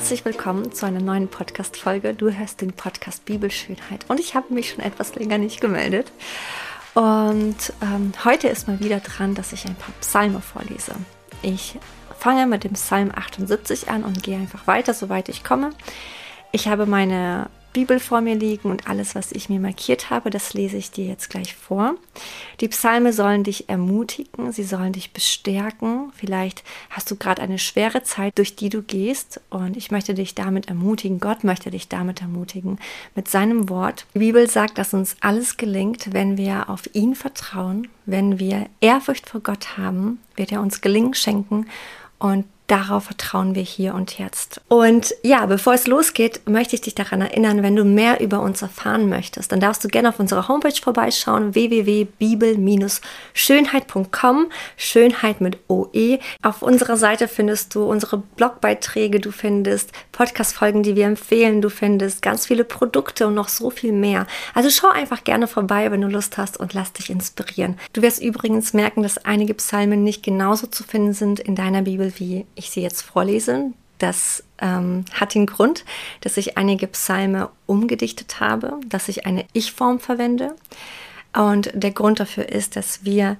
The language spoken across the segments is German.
Herzlich willkommen zu einer neuen Podcast-Folge. Du hörst den Podcast Bibelschönheit und ich habe mich schon etwas länger nicht gemeldet. Und ähm, heute ist mal wieder dran, dass ich ein paar Psalme vorlese. Ich fange mit dem Psalm 78 an und gehe einfach weiter, soweit ich komme. Ich habe meine Bibel vor mir liegen und alles, was ich mir markiert habe, das lese ich dir jetzt gleich vor. Die Psalme sollen dich ermutigen, sie sollen dich bestärken. Vielleicht hast du gerade eine schwere Zeit, durch die du gehst und ich möchte dich damit ermutigen. Gott möchte dich damit ermutigen mit seinem Wort. Die Bibel sagt, dass uns alles gelingt, wenn wir auf ihn vertrauen, wenn wir Ehrfurcht vor Gott haben, wird er uns Gelingen schenken und Darauf vertrauen wir hier und jetzt. Und ja, bevor es losgeht, möchte ich dich daran erinnern, wenn du mehr über uns erfahren möchtest, dann darfst du gerne auf unserer Homepage vorbeischauen, www.bibel-schönheit.com, Schönheit mit OE. Auf unserer Seite findest du unsere Blogbeiträge, du findest Podcast-Folgen, die wir empfehlen, du findest ganz viele Produkte und noch so viel mehr. Also schau einfach gerne vorbei, wenn du Lust hast und lass dich inspirieren. Du wirst übrigens merken, dass einige Psalmen nicht genauso zu finden sind in deiner Bibel wie ich sie jetzt vorlese, das ähm, hat den Grund, dass ich einige Psalme umgedichtet habe, dass ich eine Ich-Form verwende. Und der Grund dafür ist, dass wir,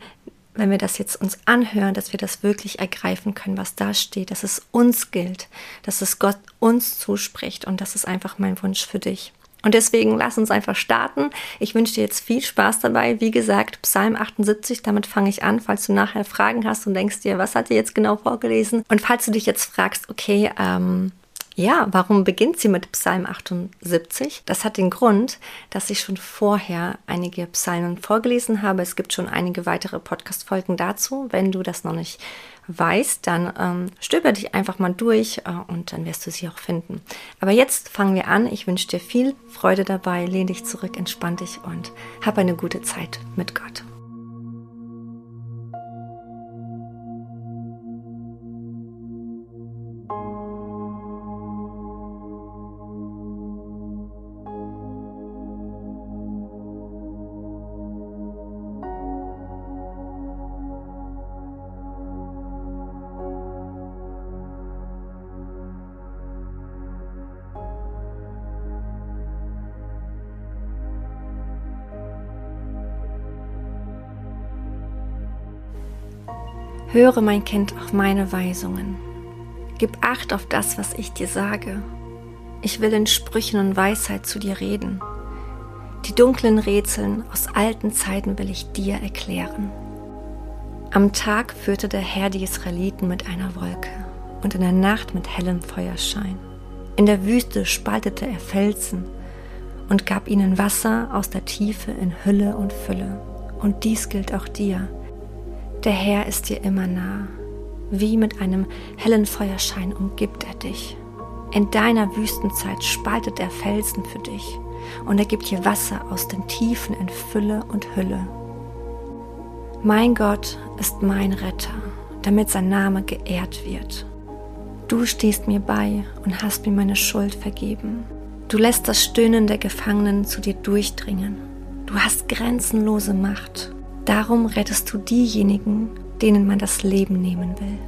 wenn wir das jetzt uns anhören, dass wir das wirklich ergreifen können, was da steht, dass es uns gilt, dass es Gott uns zuspricht. Und das ist einfach mein Wunsch für dich. Und deswegen lass uns einfach starten. Ich wünsche dir jetzt viel Spaß dabei. Wie gesagt, Psalm 78, damit fange ich an, falls du nachher Fragen hast und denkst dir, was hat er jetzt genau vorgelesen? Und falls du dich jetzt fragst, okay, ähm, ja, warum beginnt sie mit Psalm 78? Das hat den Grund, dass ich schon vorher einige Psalmen vorgelesen habe. Es gibt schon einige weitere Podcast-Folgen dazu. Wenn du das noch nicht weißt, dann ähm, stöber dich einfach mal durch äh, und dann wirst du sie auch finden. Aber jetzt fangen wir an. Ich wünsche dir viel Freude dabei. Lehn dich zurück, entspann dich und hab eine gute Zeit mit Gott. Höre, mein Kind, auf meine Weisungen. Gib Acht auf das, was ich dir sage. Ich will in Sprüchen und Weisheit zu dir reden. Die dunklen Rätseln aus alten Zeiten will ich dir erklären. Am Tag führte der Herr die Israeliten mit einer Wolke und in der Nacht mit hellem Feuerschein. In der Wüste spaltete er Felsen und gab ihnen Wasser aus der Tiefe in Hülle und Fülle. Und dies gilt auch dir der Herr ist dir immer nah. Wie mit einem hellen Feuerschein umgibt er dich. In deiner Wüstenzeit spaltet er Felsen für dich und er gibt dir Wasser aus den Tiefen in Fülle und Hülle. Mein Gott ist mein Retter, damit sein Name geehrt wird. Du stehst mir bei und hast mir meine Schuld vergeben. Du lässt das Stöhnen der Gefangenen zu dir durchdringen. Du hast grenzenlose Macht Darum rettest du diejenigen, denen man das Leben nehmen will.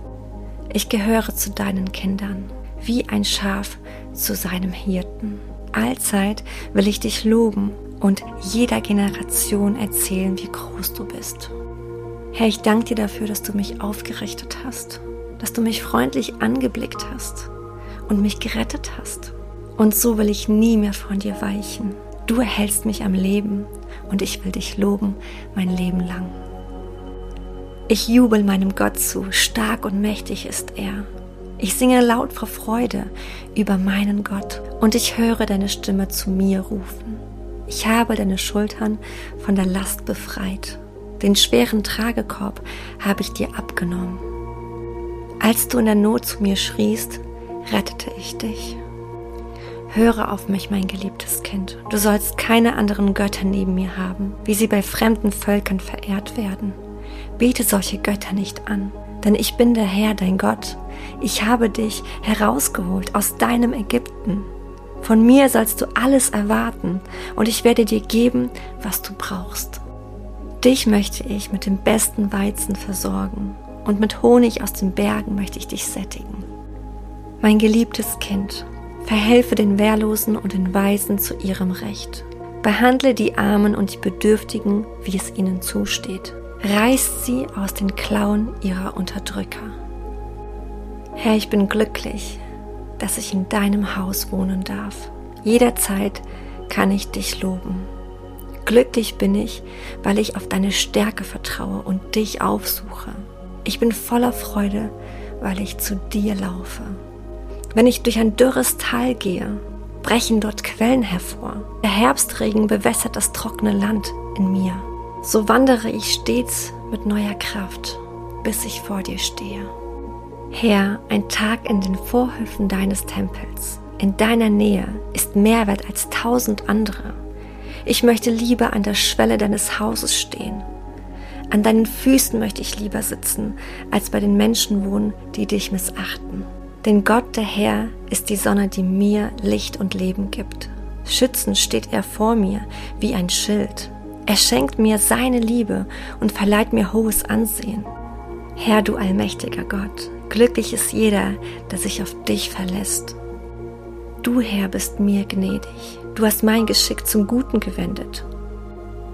Ich gehöre zu deinen Kindern, wie ein Schaf zu seinem Hirten. Allzeit will ich dich loben und jeder Generation erzählen, wie groß du bist. Herr, ich danke dir dafür, dass du mich aufgerichtet hast, dass du mich freundlich angeblickt hast und mich gerettet hast. Und so will ich nie mehr von dir weichen. Du erhältst mich am Leben und ich will dich loben mein Leben lang. Ich jubel meinem Gott zu, stark und mächtig ist er. Ich singe laut vor Freude über meinen Gott und ich höre deine Stimme zu mir rufen. Ich habe deine Schultern von der Last befreit. Den schweren Tragekorb habe ich dir abgenommen. Als du in der Not zu mir schriest, rettete ich dich. Höre auf mich, mein geliebtes Kind. Du sollst keine anderen Götter neben mir haben, wie sie bei fremden Völkern verehrt werden. Bete solche Götter nicht an, denn ich bin der Herr, dein Gott. Ich habe dich herausgeholt aus deinem Ägypten. Von mir sollst du alles erwarten und ich werde dir geben, was du brauchst. Dich möchte ich mit dem besten Weizen versorgen und mit Honig aus den Bergen möchte ich dich sättigen. Mein geliebtes Kind, verhelfe den Wehrlosen und den Weisen zu ihrem Recht. Behandle die Armen und die Bedürftigen, wie es ihnen zusteht. Reißt sie aus den Klauen ihrer Unterdrücker. Herr, ich bin glücklich, dass ich in deinem Haus wohnen darf. Jederzeit kann ich dich loben. Glücklich bin ich, weil ich auf deine Stärke vertraue und dich aufsuche. Ich bin voller Freude, weil ich zu dir laufe. Wenn ich durch ein dürres Tal gehe, brechen dort Quellen hervor. Der Herbstregen bewässert das trockene Land in mir. So wandere ich stets mit neuer Kraft, bis ich vor dir stehe. Herr, ein Tag in den Vorhöfen deines Tempels, in deiner Nähe, ist mehr wert als tausend andere. Ich möchte lieber an der Schwelle deines Hauses stehen. An deinen Füßen möchte ich lieber sitzen, als bei den Menschen wohnen, die dich missachten. Denn Gott, der Herr, ist die Sonne, die mir Licht und Leben gibt. Schützend steht er vor mir wie ein Schild. Er schenkt mir seine Liebe und verleiht mir hohes Ansehen. Herr, du allmächtiger Gott, glücklich ist jeder, der sich auf dich verlässt. Du, Herr, bist mir gnädig. Du hast mein Geschick zum Guten gewendet.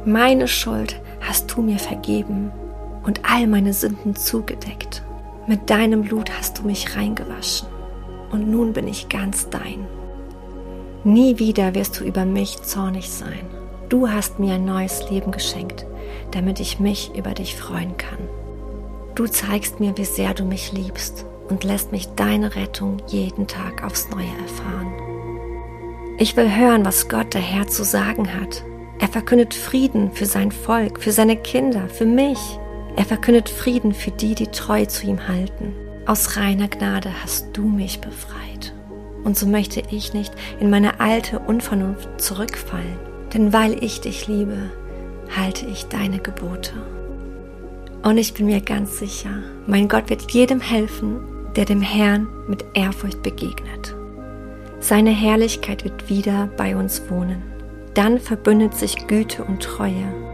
Meine Schuld hast du mir vergeben und all meine Sünden zugedeckt. Mit deinem Blut hast du mich reingewaschen und nun bin ich ganz dein. Nie wieder wirst du über mich zornig sein. Du hast mir ein neues Leben geschenkt, damit ich mich über dich freuen kann. Du zeigst mir, wie sehr du mich liebst und lässt mich deine Rettung jeden Tag aufs Neue erfahren. Ich will hören, was Gott der Herr zu sagen hat. Er verkündet Frieden für sein Volk, für seine Kinder, für mich. Er verkündet Frieden für die, die treu zu ihm halten. Aus reiner Gnade hast du mich befreit. Und so möchte ich nicht in meine alte Unvernunft zurückfallen. Denn weil ich dich liebe, halte ich deine Gebote. Und ich bin mir ganz sicher, mein Gott wird jedem helfen, der dem Herrn mit Ehrfurcht begegnet. Seine Herrlichkeit wird wieder bei uns wohnen. Dann verbündet sich Güte und Treue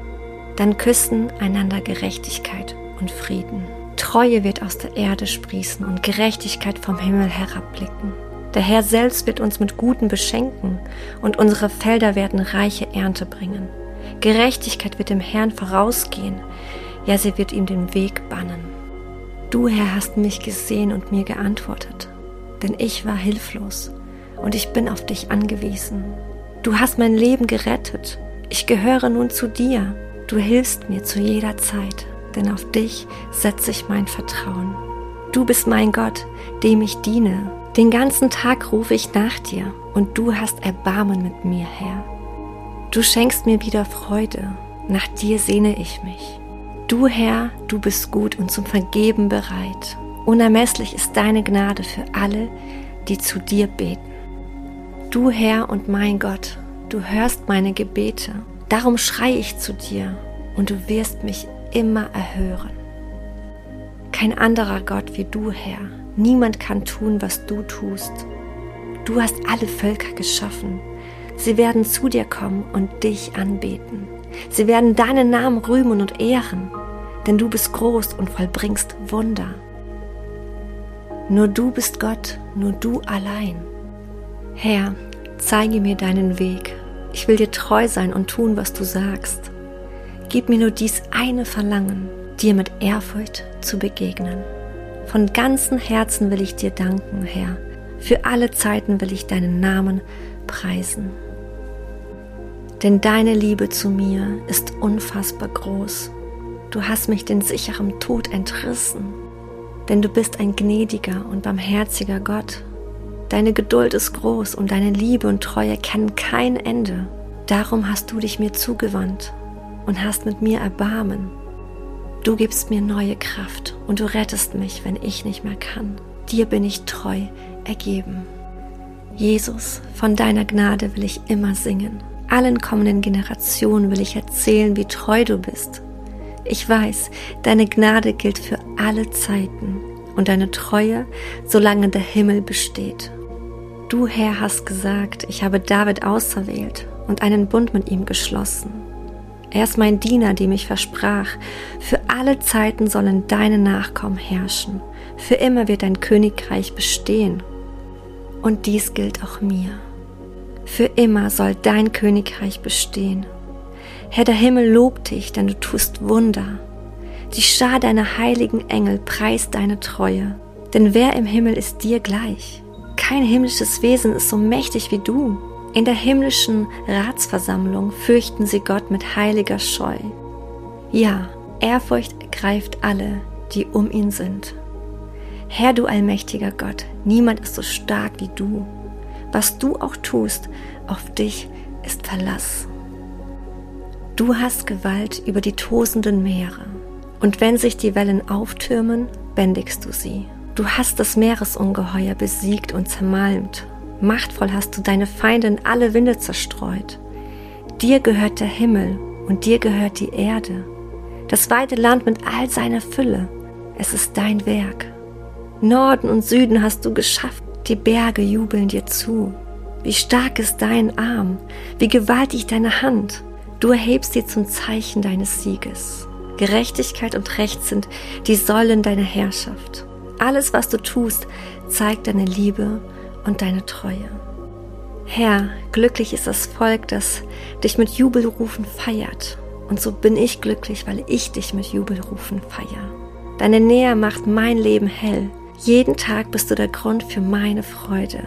dann küssen einander Gerechtigkeit und Frieden. Treue wird aus der Erde sprießen und Gerechtigkeit vom Himmel herabblicken. Der Herr selbst wird uns mit Guten beschenken und unsere Felder werden reiche Ernte bringen. Gerechtigkeit wird dem Herrn vorausgehen, ja sie wird ihm den Weg bannen. Du, Herr, hast mich gesehen und mir geantwortet, denn ich war hilflos und ich bin auf dich angewiesen. Du hast mein Leben gerettet, ich gehöre nun zu dir. Du hilfst mir zu jeder Zeit, denn auf dich setze ich mein Vertrauen. Du bist mein Gott, dem ich diene. Den ganzen Tag rufe ich nach dir und du hast Erbarmen mit mir, Herr. Du schenkst mir wieder Freude, nach dir sehne ich mich. Du, Herr, du bist gut und zum Vergeben bereit. Unermesslich ist deine Gnade für alle, die zu dir beten. Du, Herr und mein Gott, du hörst meine Gebete Darum schreie ich zu dir und du wirst mich immer erhören. Kein anderer Gott wie du, Herr. Niemand kann tun, was du tust. Du hast alle Völker geschaffen. Sie werden zu dir kommen und dich anbeten. Sie werden deinen Namen rühmen und ehren, denn du bist groß und vollbringst Wunder. Nur du bist Gott, nur du allein. Herr, zeige mir deinen Weg ich will dir treu sein und tun, was du sagst. Gib mir nur dies eine Verlangen, dir mit Ehrfurcht zu begegnen. Von ganzem Herzen will ich dir danken, Herr. Für alle Zeiten will ich deinen Namen preisen. Denn deine Liebe zu mir ist unfassbar groß. Du hast mich den sicheren Tod entrissen. Denn du bist ein gnädiger und barmherziger Gott Deine Geduld ist groß und deine Liebe und Treue kennen kein Ende. Darum hast du dich mir zugewandt und hast mit mir Erbarmen. Du gibst mir neue Kraft und du rettest mich, wenn ich nicht mehr kann. Dir bin ich treu ergeben. Jesus, von deiner Gnade will ich immer singen. Allen kommenden Generationen will ich erzählen, wie treu du bist. Ich weiß, deine Gnade gilt für alle Zeiten und deine Treue, solange der Himmel besteht. Du, Herr, hast gesagt, ich habe David auserwählt und einen Bund mit ihm geschlossen. Er ist mein Diener, dem ich versprach, für alle Zeiten sollen deine Nachkommen herrschen, für immer wird dein Königreich bestehen. Und dies gilt auch mir. Für immer soll dein Königreich bestehen. Herr der Himmel lobt dich, denn du tust Wunder. Die Schar deiner heiligen Engel preist deine Treue. Denn wer im Himmel ist dir gleich? Kein himmlisches Wesen ist so mächtig wie du. In der himmlischen Ratsversammlung fürchten sie Gott mit heiliger Scheu. Ja, Ehrfurcht ergreift alle, die um ihn sind. Herr, du allmächtiger Gott, niemand ist so stark wie du. Was du auch tust, auf dich ist Verlass. Du hast Gewalt über die tosenden Meere, und wenn sich die Wellen auftürmen, bändigst du sie. Du hast das Meeresungeheuer besiegt und zermalmt. Machtvoll hast du deine Feinde in alle Winde zerstreut. Dir gehört der Himmel und dir gehört die Erde, das weite Land mit all seiner Fülle. Es ist dein Werk. Norden und Süden hast du geschafft, die Berge jubeln dir zu. Wie stark ist dein Arm, wie gewaltig deine Hand. Du erhebst sie zum Zeichen deines Sieges. Gerechtigkeit und Recht sind die Säulen deiner Herrschaft. Alles, was du tust, zeigt deine Liebe und deine Treue. Herr, glücklich ist das Volk, das dich mit Jubelrufen feiert. Und so bin ich glücklich, weil ich dich mit Jubelrufen feier. Deine Nähe macht mein Leben hell. Jeden Tag bist du der Grund für meine Freude.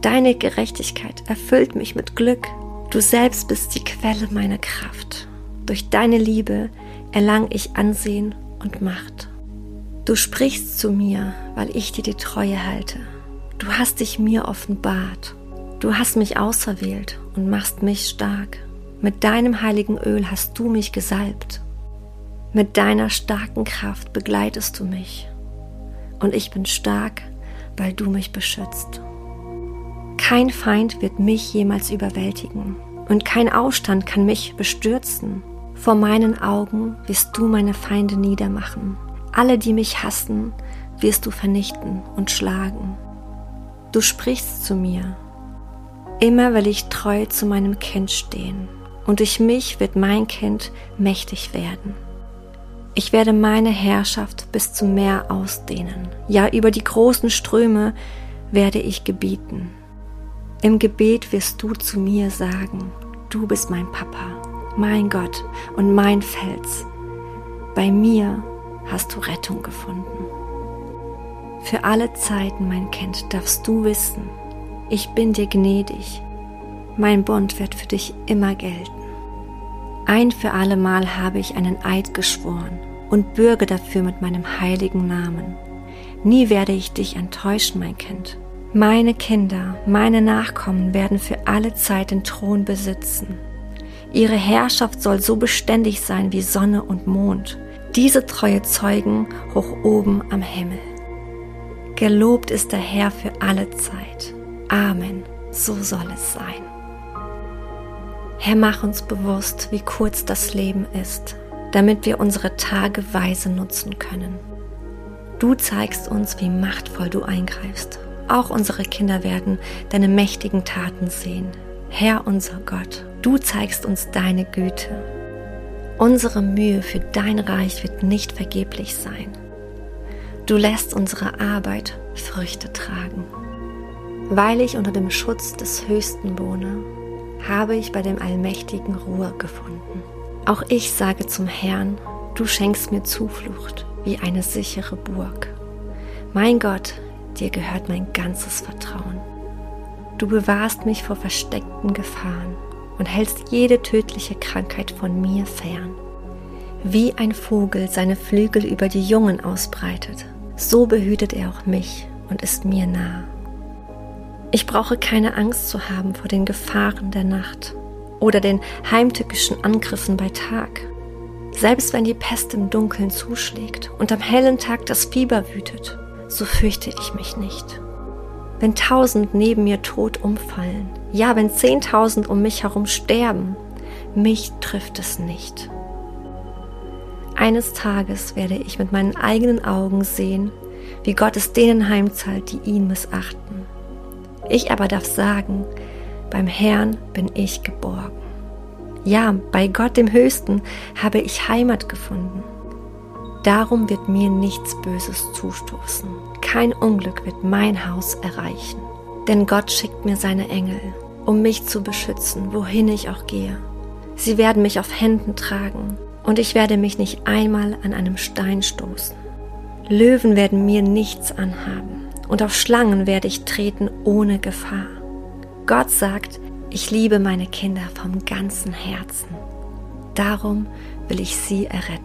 Deine Gerechtigkeit erfüllt mich mit Glück. Du selbst bist die Quelle meiner Kraft. Durch deine Liebe erlang ich Ansehen und Macht. Du sprichst zu mir, weil ich dir die Treue halte. Du hast dich mir offenbart. Du hast mich auserwählt und machst mich stark. Mit deinem heiligen Öl hast du mich gesalbt. Mit deiner starken Kraft begleitest du mich und ich bin stark, weil du mich beschützt. Kein Feind wird mich jemals überwältigen und kein Aufstand kann mich bestürzen. Vor meinen Augen wirst du meine Feinde niedermachen. Alle, die mich hassen, wirst du vernichten und schlagen. Du sprichst zu mir. Immer will ich treu zu meinem Kind stehen und durch mich wird mein Kind mächtig werden. Ich werde meine Herrschaft bis zum Meer ausdehnen. Ja, über die großen Ströme werde ich gebieten. Im Gebet wirst du zu mir sagen, du bist mein Papa, mein Gott und mein Fels. Bei mir hast du Rettung gefunden. Für alle Zeiten, mein Kind, darfst du wissen, ich bin dir gnädig. Mein Bund wird für dich immer gelten. Ein für allemal habe ich einen Eid geschworen und bürge dafür mit meinem heiligen Namen. Nie werde ich dich enttäuschen, mein Kind. Meine Kinder, meine Nachkommen werden für alle Zeit den Thron besitzen. Ihre Herrschaft soll so beständig sein wie Sonne und Mond, diese treue Zeugen hoch oben am Himmel. Gelobt ist der Herr für alle Zeit. Amen, so soll es sein. Herr, mach uns bewusst, wie kurz das Leben ist damit wir unsere Tage weise nutzen können. Du zeigst uns, wie machtvoll du eingreifst. Auch unsere Kinder werden deine mächtigen Taten sehen. Herr unser Gott, du zeigst uns deine Güte. Unsere Mühe für dein Reich wird nicht vergeblich sein. Du lässt unsere Arbeit Früchte tragen. Weil ich unter dem Schutz des Höchsten wohne, habe ich bei dem Allmächtigen Ruhe gefunden. Auch ich sage zum Herrn, du schenkst mir Zuflucht wie eine sichere Burg. Mein Gott, dir gehört mein ganzes Vertrauen. Du bewahrst mich vor versteckten Gefahren und hältst jede tödliche Krankheit von mir fern. Wie ein Vogel seine Flügel über die Jungen ausbreitet, so behütet er auch mich und ist mir nah. Ich brauche keine Angst zu haben vor den Gefahren der Nacht oder den heimtückischen Angriffen bei Tag. Selbst wenn die Pest im Dunkeln zuschlägt und am hellen Tag das Fieber wütet, so fürchte ich mich nicht. Wenn tausend neben mir tot umfallen, ja, wenn zehntausend um mich herum sterben, mich trifft es nicht. Eines Tages werde ich mit meinen eigenen Augen sehen, wie Gott es denen heimzahlt, die ihn missachten. Ich aber darf sagen, beim Herrn bin ich geborgen. Ja, bei Gott dem Höchsten habe ich Heimat gefunden. Darum wird mir nichts Böses zustoßen. Kein Unglück wird mein Haus erreichen. Denn Gott schickt mir seine Engel, um mich zu beschützen, wohin ich auch gehe. Sie werden mich auf Händen tragen und ich werde mich nicht einmal an einem Stein stoßen. Löwen werden mir nichts anhaben und auf Schlangen werde ich treten ohne Gefahr. Gott sagt, ich liebe meine Kinder vom ganzen Herzen. Darum will ich sie erretten.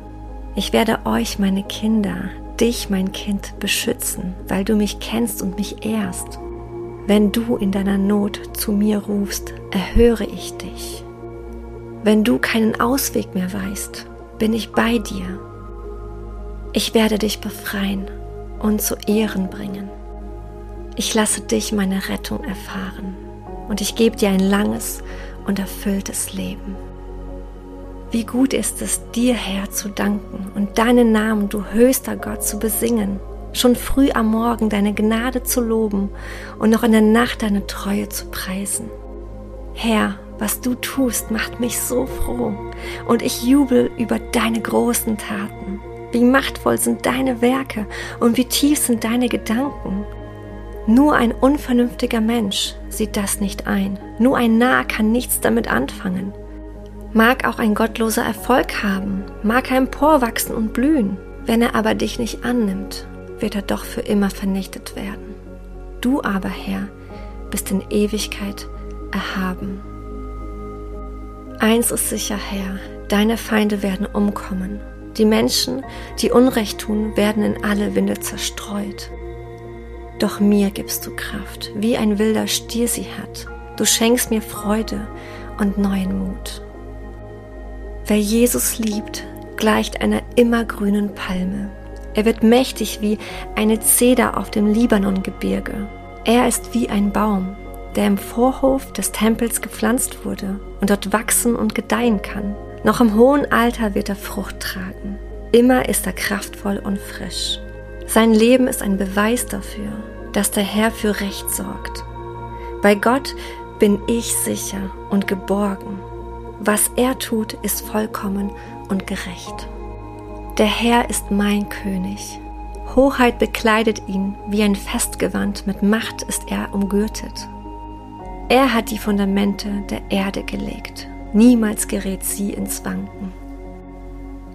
Ich werde euch, meine Kinder, dich, mein Kind, beschützen, weil du mich kennst und mich ehrst. Wenn du in deiner Not zu mir rufst, erhöre ich dich. Wenn du keinen Ausweg mehr weißt, bin ich bei dir. Ich werde dich befreien und zu Ehren bringen. Ich lasse dich meine Rettung erfahren und ich gebe dir ein langes und erfülltes Leben. Wie gut ist es, dir, Herr, zu danken und deinen Namen, du höchster Gott, zu besingen, schon früh am Morgen deine Gnade zu loben und noch in der Nacht deine Treue zu preisen. Herr, was du tust, macht mich so froh und ich jubel über deine großen Taten. Wie machtvoll sind deine Werke und wie tief sind deine Gedanken. Nur ein unvernünftiger Mensch sieht das nicht ein. Nur ein Narr kann nichts damit anfangen mag auch ein gottloser Erfolg haben, mag er emporwachsen und blühen. Wenn er aber dich nicht annimmt, wird er doch für immer vernichtet werden. Du aber, Herr, bist in Ewigkeit erhaben. Eins ist sicher, Herr, deine Feinde werden umkommen. Die Menschen, die Unrecht tun, werden in alle Winde zerstreut. Doch mir gibst du Kraft, wie ein wilder Stier sie hat. Du schenkst mir Freude und neuen Mut. Wer Jesus liebt, gleicht einer immergrünen Palme. Er wird mächtig wie eine Zeder auf dem Libanongebirge. Er ist wie ein Baum, der im Vorhof des Tempels gepflanzt wurde und dort wachsen und gedeihen kann. Noch im hohen Alter wird er Frucht tragen. Immer ist er kraftvoll und frisch. Sein Leben ist ein Beweis dafür, dass der Herr für Recht sorgt. Bei Gott bin ich sicher und geborgen. Was er tut, ist vollkommen und gerecht. Der Herr ist mein König. Hoheit bekleidet ihn wie ein Festgewand, mit Macht ist er umgürtet. Er hat die Fundamente der Erde gelegt. Niemals gerät sie ins Wanken.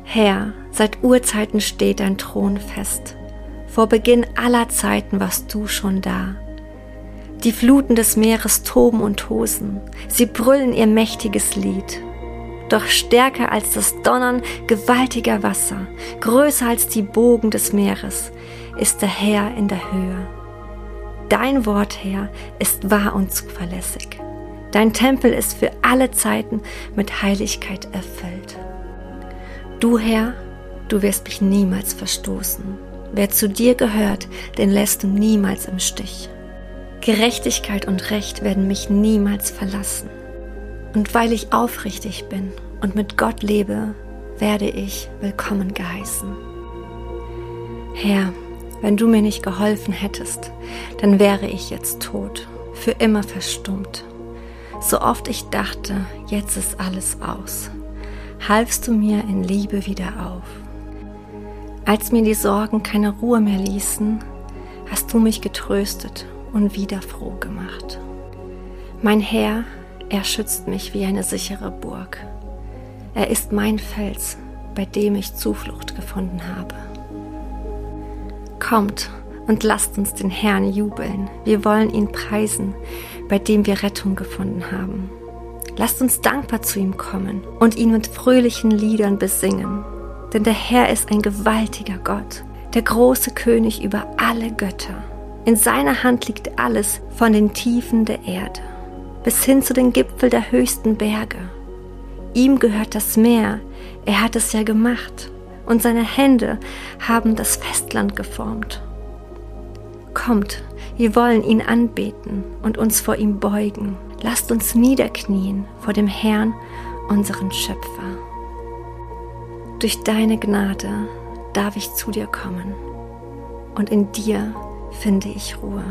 Herr, seit Urzeiten steht dein Thron fest. Vor Beginn aller Zeiten warst du schon da. Die Fluten des Meeres toben und tosen, sie brüllen ihr mächtiges Lied. Doch stärker als das Donnern gewaltiger Wasser, größer als die Bogen des Meeres, ist der Herr in der Höhe. Dein Wort, Herr, ist wahr und zuverlässig. Dein Tempel ist für alle Zeiten mit Heiligkeit erfüllt. Du, Herr, du wirst mich niemals verstoßen. Wer zu dir gehört, den lässt du niemals im Stich. Gerechtigkeit und Recht werden mich niemals verlassen. Und weil ich aufrichtig bin und mit Gott lebe, werde ich willkommen geheißen. Herr, wenn du mir nicht geholfen hättest, dann wäre ich jetzt tot, für immer verstummt. So oft ich dachte, jetzt ist alles aus, halfst du mir in Liebe wieder auf. Als mir die Sorgen keine Ruhe mehr ließen, hast du mich getröstet und wieder froh gemacht. Mein Herr, er schützt mich wie eine sichere Burg. Er ist mein Fels, bei dem ich Zuflucht gefunden habe. Kommt und lasst uns den Herrn jubeln. Wir wollen ihn preisen, bei dem wir Rettung gefunden haben. Lasst uns dankbar zu ihm kommen und ihn mit fröhlichen Liedern besingen. Denn der Herr ist ein gewaltiger Gott, der große König über alle Götter. In seiner Hand liegt alles von den Tiefen der Erde bis hin zu den Gipfel der höchsten Berge. Ihm gehört das Meer, er hat es ja gemacht, und seine Hände haben das Festland geformt. Kommt, wir wollen ihn anbeten und uns vor ihm beugen. Lasst uns niederknien vor dem Herrn, unseren Schöpfer. Durch deine Gnade darf ich zu dir kommen und in dir finde ich Ruhe.